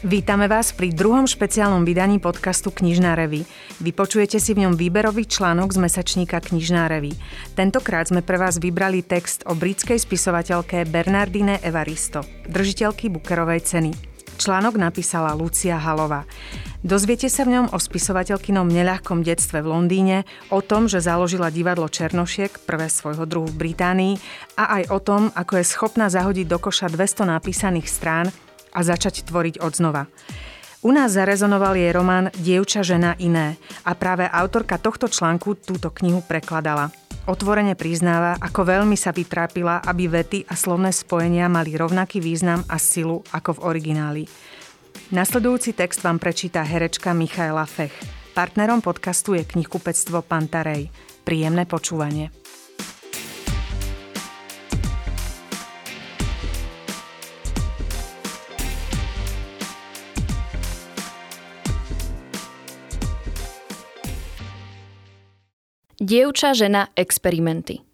Vítame vás pri druhom špeciálnom vydaní podcastu Knižná revy. Vypočujete si v ňom výberový článok z mesačníka Knižná revy. Tentokrát sme pre vás vybrali text o britskej spisovateľke Bernardine Evaristo, držiteľky Bukerovej ceny. Článok napísala Lucia Halová. Dozviete sa v ňom o spisovateľkynom neľahkom detstve v Londýne, o tom, že založila divadlo Černošiek, prvé svojho druhu v Británii, a aj o tom, ako je schopná zahodiť do koša 200 napísaných strán a začať tvoriť odznova. U nás zarezonoval jej román Dievča, žena, iné a práve autorka tohto článku túto knihu prekladala. Otvorene priznáva, ako veľmi sa vytrápila, aby vety a slovné spojenia mali rovnaký význam a silu ako v origináli. Nasledujúci text vám prečíta herečka Michaela Fech. Partnerom podcastu je knihkupectvo Pantarej. Príjemné počúvanie. Dievča, žena, experimenty.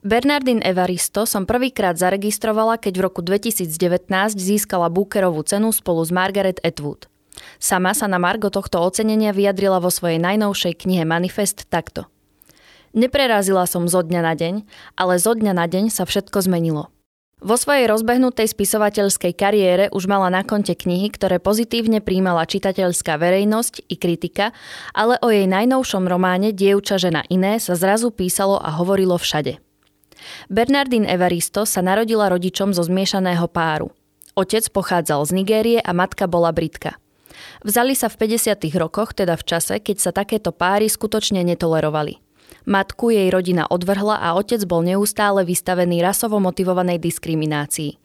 Bernardin Evaristo som prvýkrát zaregistrovala, keď v roku 2019 získala Bookerovú cenu spolu s Margaret Atwood. Sama sa na Margo tohto ocenenia vyjadrila vo svojej najnovšej knihe Manifest takto. Neprerazila som zo dňa na deň, ale zo dňa na deň sa všetko zmenilo. Vo svojej rozbehnutej spisovateľskej kariére už mala na konte knihy, ktoré pozitívne príjmala čitateľská verejnosť i kritika, ale o jej najnovšom románe Dievča, žena iné sa zrazu písalo a hovorilo všade. Bernardin Evaristo sa narodila rodičom zo zmiešaného páru. Otec pochádzal z Nigérie a matka bola Britka. Vzali sa v 50. rokoch, teda v čase, keď sa takéto páry skutočne netolerovali. Matku jej rodina odvrhla a otec bol neustále vystavený rasovo motivovanej diskriminácii.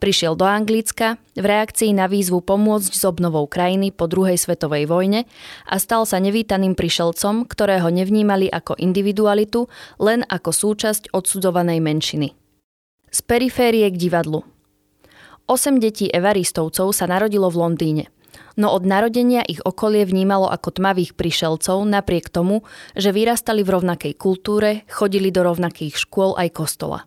Prišiel do Anglicka v reakcii na výzvu pomôcť s obnovou krajiny po druhej svetovej vojne a stal sa nevítaným prišelcom, ktorého nevnímali ako individualitu, len ako súčasť odsudzovanej menšiny. Z periférie k divadlu. Osem detí evaristovcov sa narodilo v Londýne – no od narodenia ich okolie vnímalo ako tmavých prišelcov napriek tomu, že vyrastali v rovnakej kultúre, chodili do rovnakých škôl aj kostola.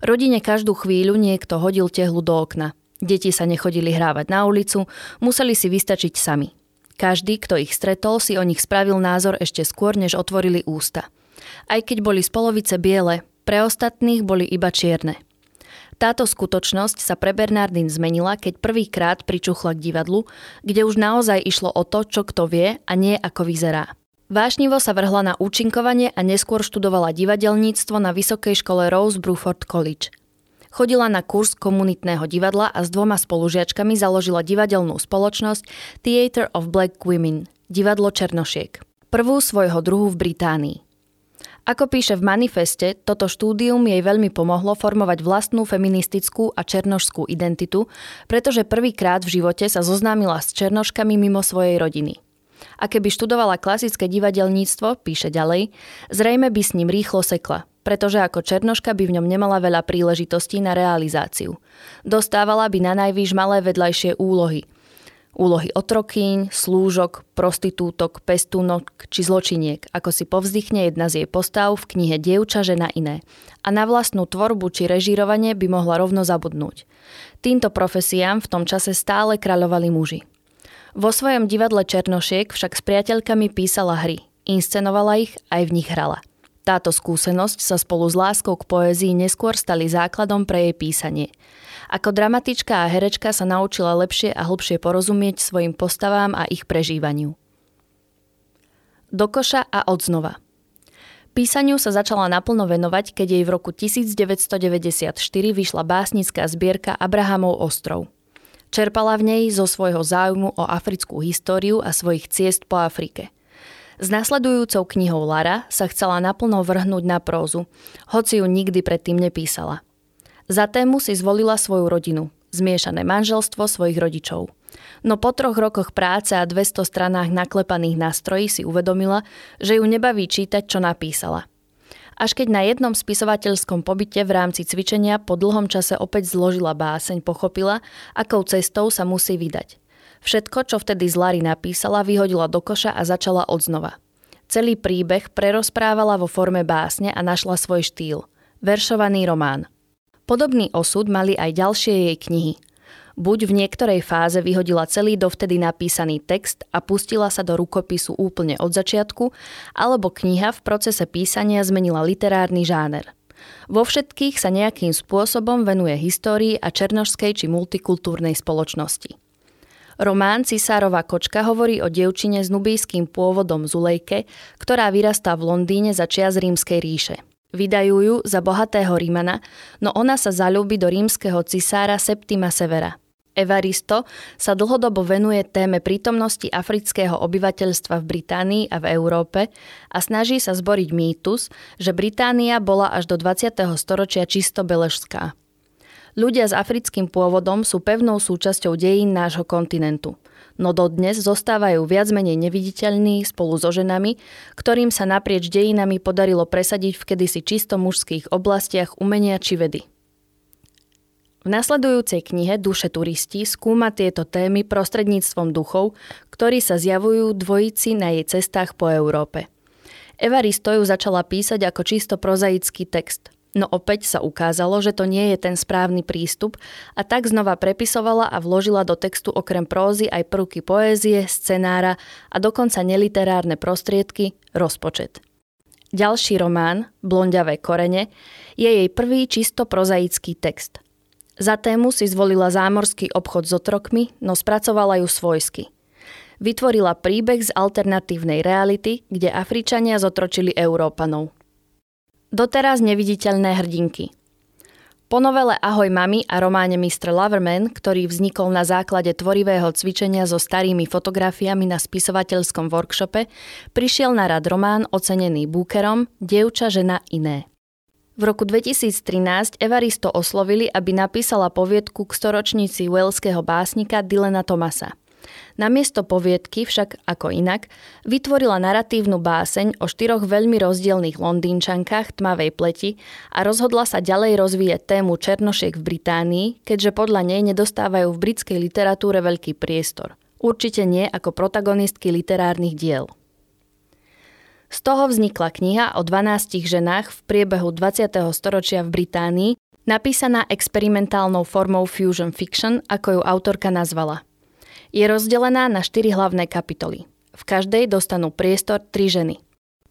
Rodine každú chvíľu niekto hodil tehlu do okna. Deti sa nechodili hrávať na ulicu, museli si vystačiť sami. Každý, kto ich stretol, si o nich spravil názor ešte skôr, než otvorili ústa. Aj keď boli z biele, pre ostatných boli iba čierne – táto skutočnosť sa pre Bernardín zmenila, keď prvýkrát pričuchla k divadlu, kde už naozaj išlo o to, čo kto vie a nie ako vyzerá. Vášnivo sa vrhla na účinkovanie a neskôr študovala divadelníctvo na Vysokej škole Rose Bruford College. Chodila na kurz komunitného divadla a s dvoma spolužiačkami založila divadelnú spoločnosť Theatre of Black Women, divadlo Černošiek. Prvú svojho druhu v Británii. Ako píše v manifeste, toto štúdium jej veľmi pomohlo formovať vlastnú feministickú a černošskú identitu, pretože prvýkrát v živote sa zoznámila s černoškami mimo svojej rodiny. A keby študovala klasické divadelníctvo, píše ďalej, zrejme by s ním rýchlo sekla, pretože ako černoška by v ňom nemala veľa príležitostí na realizáciu. Dostávala by na najvýš malé vedľajšie úlohy – Úlohy otrokýň, slúžok, prostitútok, pestúnok či zločiniek, ako si povzdychne jedna z jej postav v knihe Dievča, žena iné. A na vlastnú tvorbu či režírovanie by mohla rovno zabudnúť. Týmto profesiám v tom čase stále kráľovali muži. Vo svojom divadle Černošiek však s priateľkami písala hry, inscenovala ich aj v nich hrala. Táto skúsenosť sa spolu s láskou k poézii neskôr stali základom pre jej písanie – ako dramatička a herečka sa naučila lepšie a hlbšie porozumieť svojim postavám a ich prežívaniu. Do koša a odznova. Písaniu sa začala naplno venovať, keď jej v roku 1994 vyšla básnická zbierka Abrahamov ostrov. Čerpala v nej zo svojho záujmu o africkú históriu a svojich ciest po Afrike. S nasledujúcou knihou Lara sa chcela naplno vrhnúť na prózu, hoci ju nikdy predtým nepísala – za tému si zvolila svoju rodinu, zmiešané manželstvo svojich rodičov. No po troch rokoch práce a 200 stranách naklepaných nástrojí si uvedomila, že ju nebaví čítať, čo napísala. Až keď na jednom spisovateľskom pobyte v rámci cvičenia po dlhom čase opäť zložila báseň, pochopila, akou cestou sa musí vydať. Všetko, čo vtedy z Lary napísala, vyhodila do koša a začala odznova. Celý príbeh prerozprávala vo forme básne a našla svoj štýl. Veršovaný román – Podobný osud mali aj ďalšie jej knihy. Buď v niektorej fáze vyhodila celý dovtedy napísaný text a pustila sa do rukopisu úplne od začiatku, alebo kniha v procese písania zmenila literárny žáner. Vo všetkých sa nejakým spôsobom venuje histórii a černožskej či multikultúrnej spoločnosti. Román Cisárova kočka hovorí o dievčine s nubijským pôvodom Zulejke, ktorá vyrastá v Londýne za čias rímskej ríše. Vydajú ju za bohatého Rímana, no ona sa zalúbi do rímskeho cisára Septima Severa – Evaristo sa dlhodobo venuje téme prítomnosti afrického obyvateľstva v Británii a v Európe a snaží sa zboriť mýtus, že Británia bola až do 20. storočia čisto beležská. Ľudia s africkým pôvodom sú pevnou súčasťou dejín nášho kontinentu, no dodnes zostávajú viac menej neviditeľní spolu so ženami, ktorým sa naprieč dejinami podarilo presadiť v kedysi čisto mužských oblastiach umenia či vedy. V nasledujúcej knihe Duše turisti skúma tieto témy prostredníctvom duchov, ktorí sa zjavujú dvojici na jej cestách po Európe. Eva Ristoju začala písať ako čisto prozaický text, no opäť sa ukázalo, že to nie je ten správny prístup a tak znova prepisovala a vložila do textu okrem prózy aj prvky poézie, scenára a dokonca neliterárne prostriedky, rozpočet. Ďalší román, Blondiavé korene, je jej prvý čisto prozaický text – za tému si zvolila zámorský obchod s otrokmi, no spracovala ju svojsky. Vytvorila príbeh z alternatívnej reality, kde Afričania zotročili Európanov. Doteraz neviditeľné hrdinky. Po novele Ahoj mami a románe Mr. Loverman, ktorý vznikol na základe tvorivého cvičenia so starými fotografiami na spisovateľskom workshope, prišiel na rad román ocenený Bookerom Dievča, žena, iné. V roku 2013 Evaristo oslovili, aby napísala poviedku k storočnici welského básnika Dylana Thomasa. Namiesto poviedky však, ako inak, vytvorila naratívnu báseň o štyroch veľmi rozdielných londýnčankách tmavej pleti a rozhodla sa ďalej rozvíjať tému černošiek v Británii, keďže podľa nej nedostávajú v britskej literatúre veľký priestor. Určite nie ako protagonistky literárnych diel. Z toho vznikla kniha o 12 ženách v priebehu 20. storočia v Británii, napísaná experimentálnou formou fusion fiction, ako ju autorka nazvala. Je rozdelená na štyri hlavné kapitoly. V každej dostanú priestor tri ženy.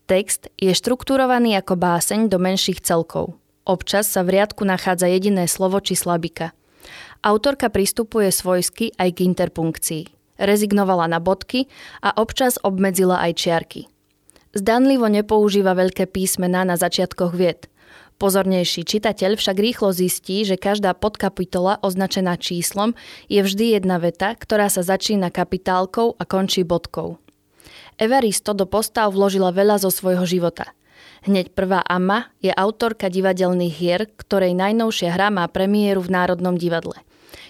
Text je štrukturovaný ako báseň do menších celkov. Občas sa v riadku nachádza jediné slovo či slabika. Autorka pristupuje svojsky aj k interpunkcii. Rezignovala na bodky a občas obmedzila aj čiarky – Zdanlivo nepoužíva veľké písmená na začiatkoch vied. Pozornejší čitateľ však rýchlo zistí, že každá podkapitola označená číslom je vždy jedna veta, ktorá sa začína kapitálkou a končí bodkou. Evaristo do postav vložila veľa zo svojho života. Hneď prvá Amma je autorka divadelných hier, ktorej najnovšia hra má premiéru v Národnom divadle.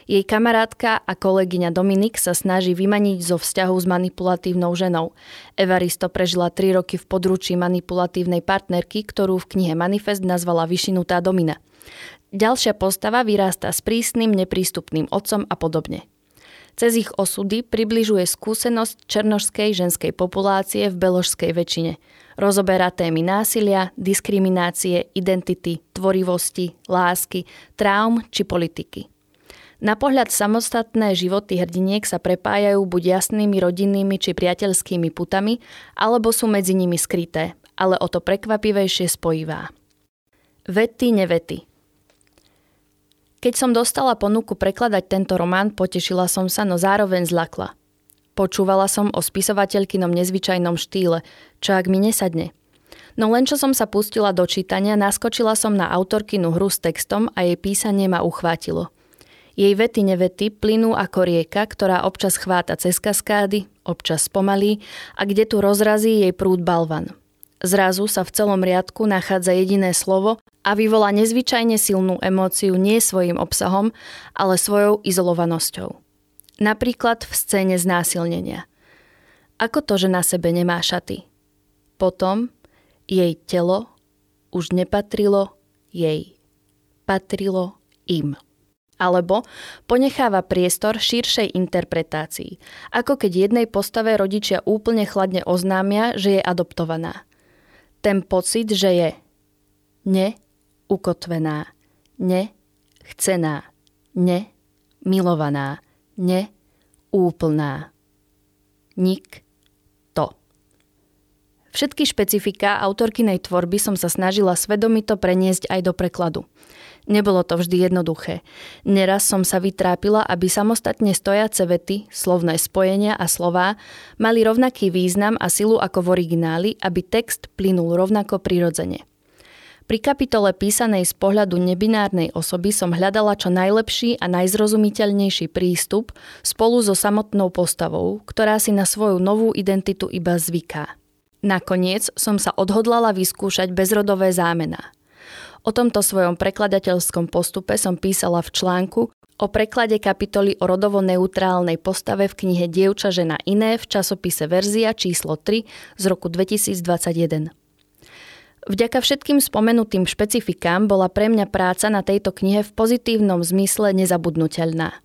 Jej kamarátka a kolegyňa Dominik sa snaží vymaniť zo vzťahu s manipulatívnou ženou. Evaristo prežila 3 roky v područí manipulatívnej partnerky, ktorú v knihe Manifest nazvala Vyšinutá Domina. Ďalšia postava vyrásta s prísnym, neprístupným otcom a podobne. Cez ich osudy približuje skúsenosť černožskej ženskej populácie v beložskej väčšine. Rozoberá témy násilia, diskriminácie, identity, tvorivosti, lásky, traum či politiky. Na pohľad samostatné životy hrdiniek sa prepájajú buď jasnými rodinnými či priateľskými putami, alebo sú medzi nimi skryté, ale o to prekvapivejšie spojivá. Vety, nevety. Keď som dostala ponuku prekladať tento román, potešila som sa, no zároveň zlakla. Počúvala som o spisovateľkynom nezvyčajnom štýle, čo ak mi nesadne. No len čo som sa pustila do čítania, naskočila som na autorkinu hru s textom a jej písanie ma uchvátilo – jej vety nevety plynú ako rieka, ktorá občas chváta cez kaskády, občas spomalí a kde tu rozrazí jej prúd balvan. Zrazu sa v celom riadku nachádza jediné slovo a vyvolá nezvyčajne silnú emóciu nie svojim obsahom, ale svojou izolovanosťou. Napríklad v scéne znásilnenia. Ako to, že na sebe nemá šaty? Potom jej telo už nepatrilo jej. Patrilo im alebo ponecháva priestor širšej interpretácii, ako keď jednej postave rodičia úplne chladne oznámia, že je adoptovaná. Ten pocit, že je ne ukotvená, ne chcená, ne milovaná, ne, úplná. Nik, to. Všetky špecifika autorkinej tvorby som sa snažila svedomito preniesť aj do prekladu. Nebolo to vždy jednoduché. Neraz som sa vytrápila, aby samostatne stojace vety, slovné spojenia a slová mali rovnaký význam a silu ako v origináli, aby text plynul rovnako prirodzene. Pri kapitole písanej z pohľadu nebinárnej osoby som hľadala čo najlepší a najzrozumiteľnejší prístup spolu so samotnou postavou, ktorá si na svoju novú identitu iba zvyká. Nakoniec som sa odhodlala vyskúšať bezrodové zámená. O tomto svojom prekladateľskom postupe som písala v článku o preklade kapitoly o rodovo neutrálnej postave v knihe Dievča žena iné v časopise Verzia číslo 3 z roku 2021. Vďaka všetkým spomenutým špecifikám bola pre mňa práca na tejto knihe v pozitívnom zmysle nezabudnutelná.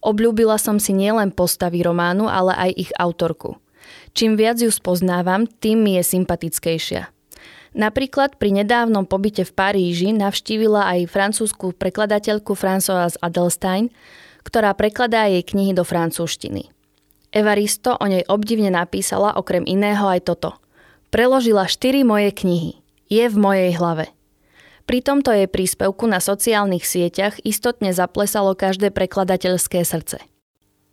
Obľúbila som si nielen postavy románu, ale aj ich autorku. Čím viac ju spoznávam, tým mi je sympatickejšia. Napríklad pri nedávnom pobyte v Paríži navštívila aj francúzskú prekladateľku Françoise Adelstein, ktorá prekladá jej knihy do francúzštiny. Evaristo o nej obdivne napísala okrem iného aj toto. Preložila štyri moje knihy je v mojej hlave. Pri tomto jej príspevku na sociálnych sieťach istotne zaplesalo každé prekladateľské srdce.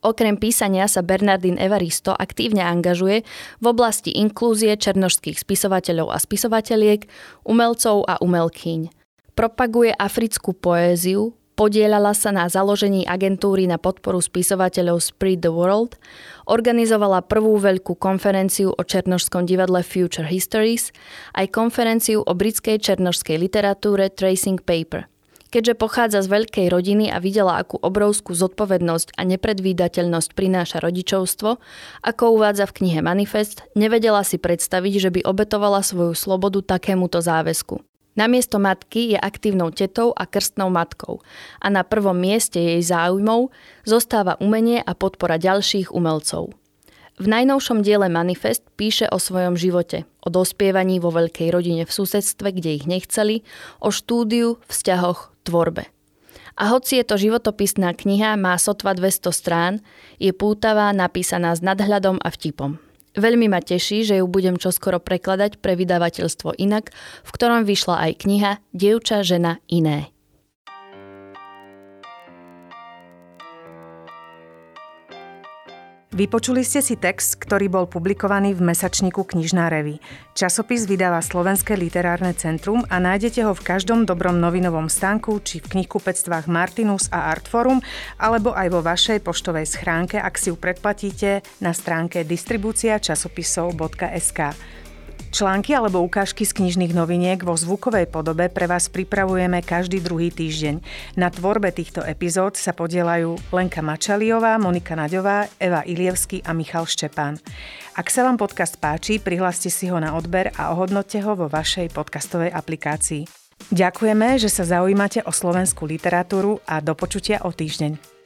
Okrem písania sa Bernardin Evaristo aktívne angažuje v oblasti inklúzie černožských spisovateľov a spisovateľiek, umelcov a umelkyň. Propaguje africkú poéziu, Podielala sa na založení agentúry na podporu spisovateľov Spread the World, organizovala prvú veľkú konferenciu o černožskom divadle Future Histories, aj konferenciu o britskej černožskej literatúre Tracing Paper. Keďže pochádza z veľkej rodiny a videla, akú obrovskú zodpovednosť a nepredvídateľnosť prináša rodičovstvo, ako uvádza v knihe Manifest, nevedela si predstaviť, že by obetovala svoju slobodu takémuto záväzku. Namiesto matky je aktívnou tetou a krstnou matkou a na prvom mieste jej záujmov zostáva umenie a podpora ďalších umelcov. V najnovšom diele Manifest píše o svojom živote, o dospievaní vo veľkej rodine v susedstve, kde ich nechceli, o štúdiu, vzťahoch, tvorbe. A hoci je to životopisná kniha, má sotva 200 strán, je pútavá, napísaná s nadhľadom a vtipom. Veľmi ma teší, že ju budem čoskoro prekladať pre vydavateľstvo Inak, v ktorom vyšla aj kniha Dievča, žena, iné. Vypočuli ste si text, ktorý bol publikovaný v mesačníku Knižná revy. Časopis vydáva Slovenské literárne centrum a nájdete ho v každom dobrom novinovom stánku či v knihkupectvách Martinus a Artforum alebo aj vo vašej poštovej schránke, ak si ju predplatíte na stránke distribúcia časopisov.sk. Články alebo ukážky z knižných noviniek vo zvukovej podobe pre vás pripravujeme každý druhý týždeň. Na tvorbe týchto epizód sa podielajú Lenka Mačaliová, Monika Naďová, Eva Ilievsky a Michal Štepán. Ak sa vám podcast páči, prihláste si ho na odber a ohodnote ho vo vašej podcastovej aplikácii. Ďakujeme, že sa zaujímate o slovenskú literatúru a do počutia o týždeň.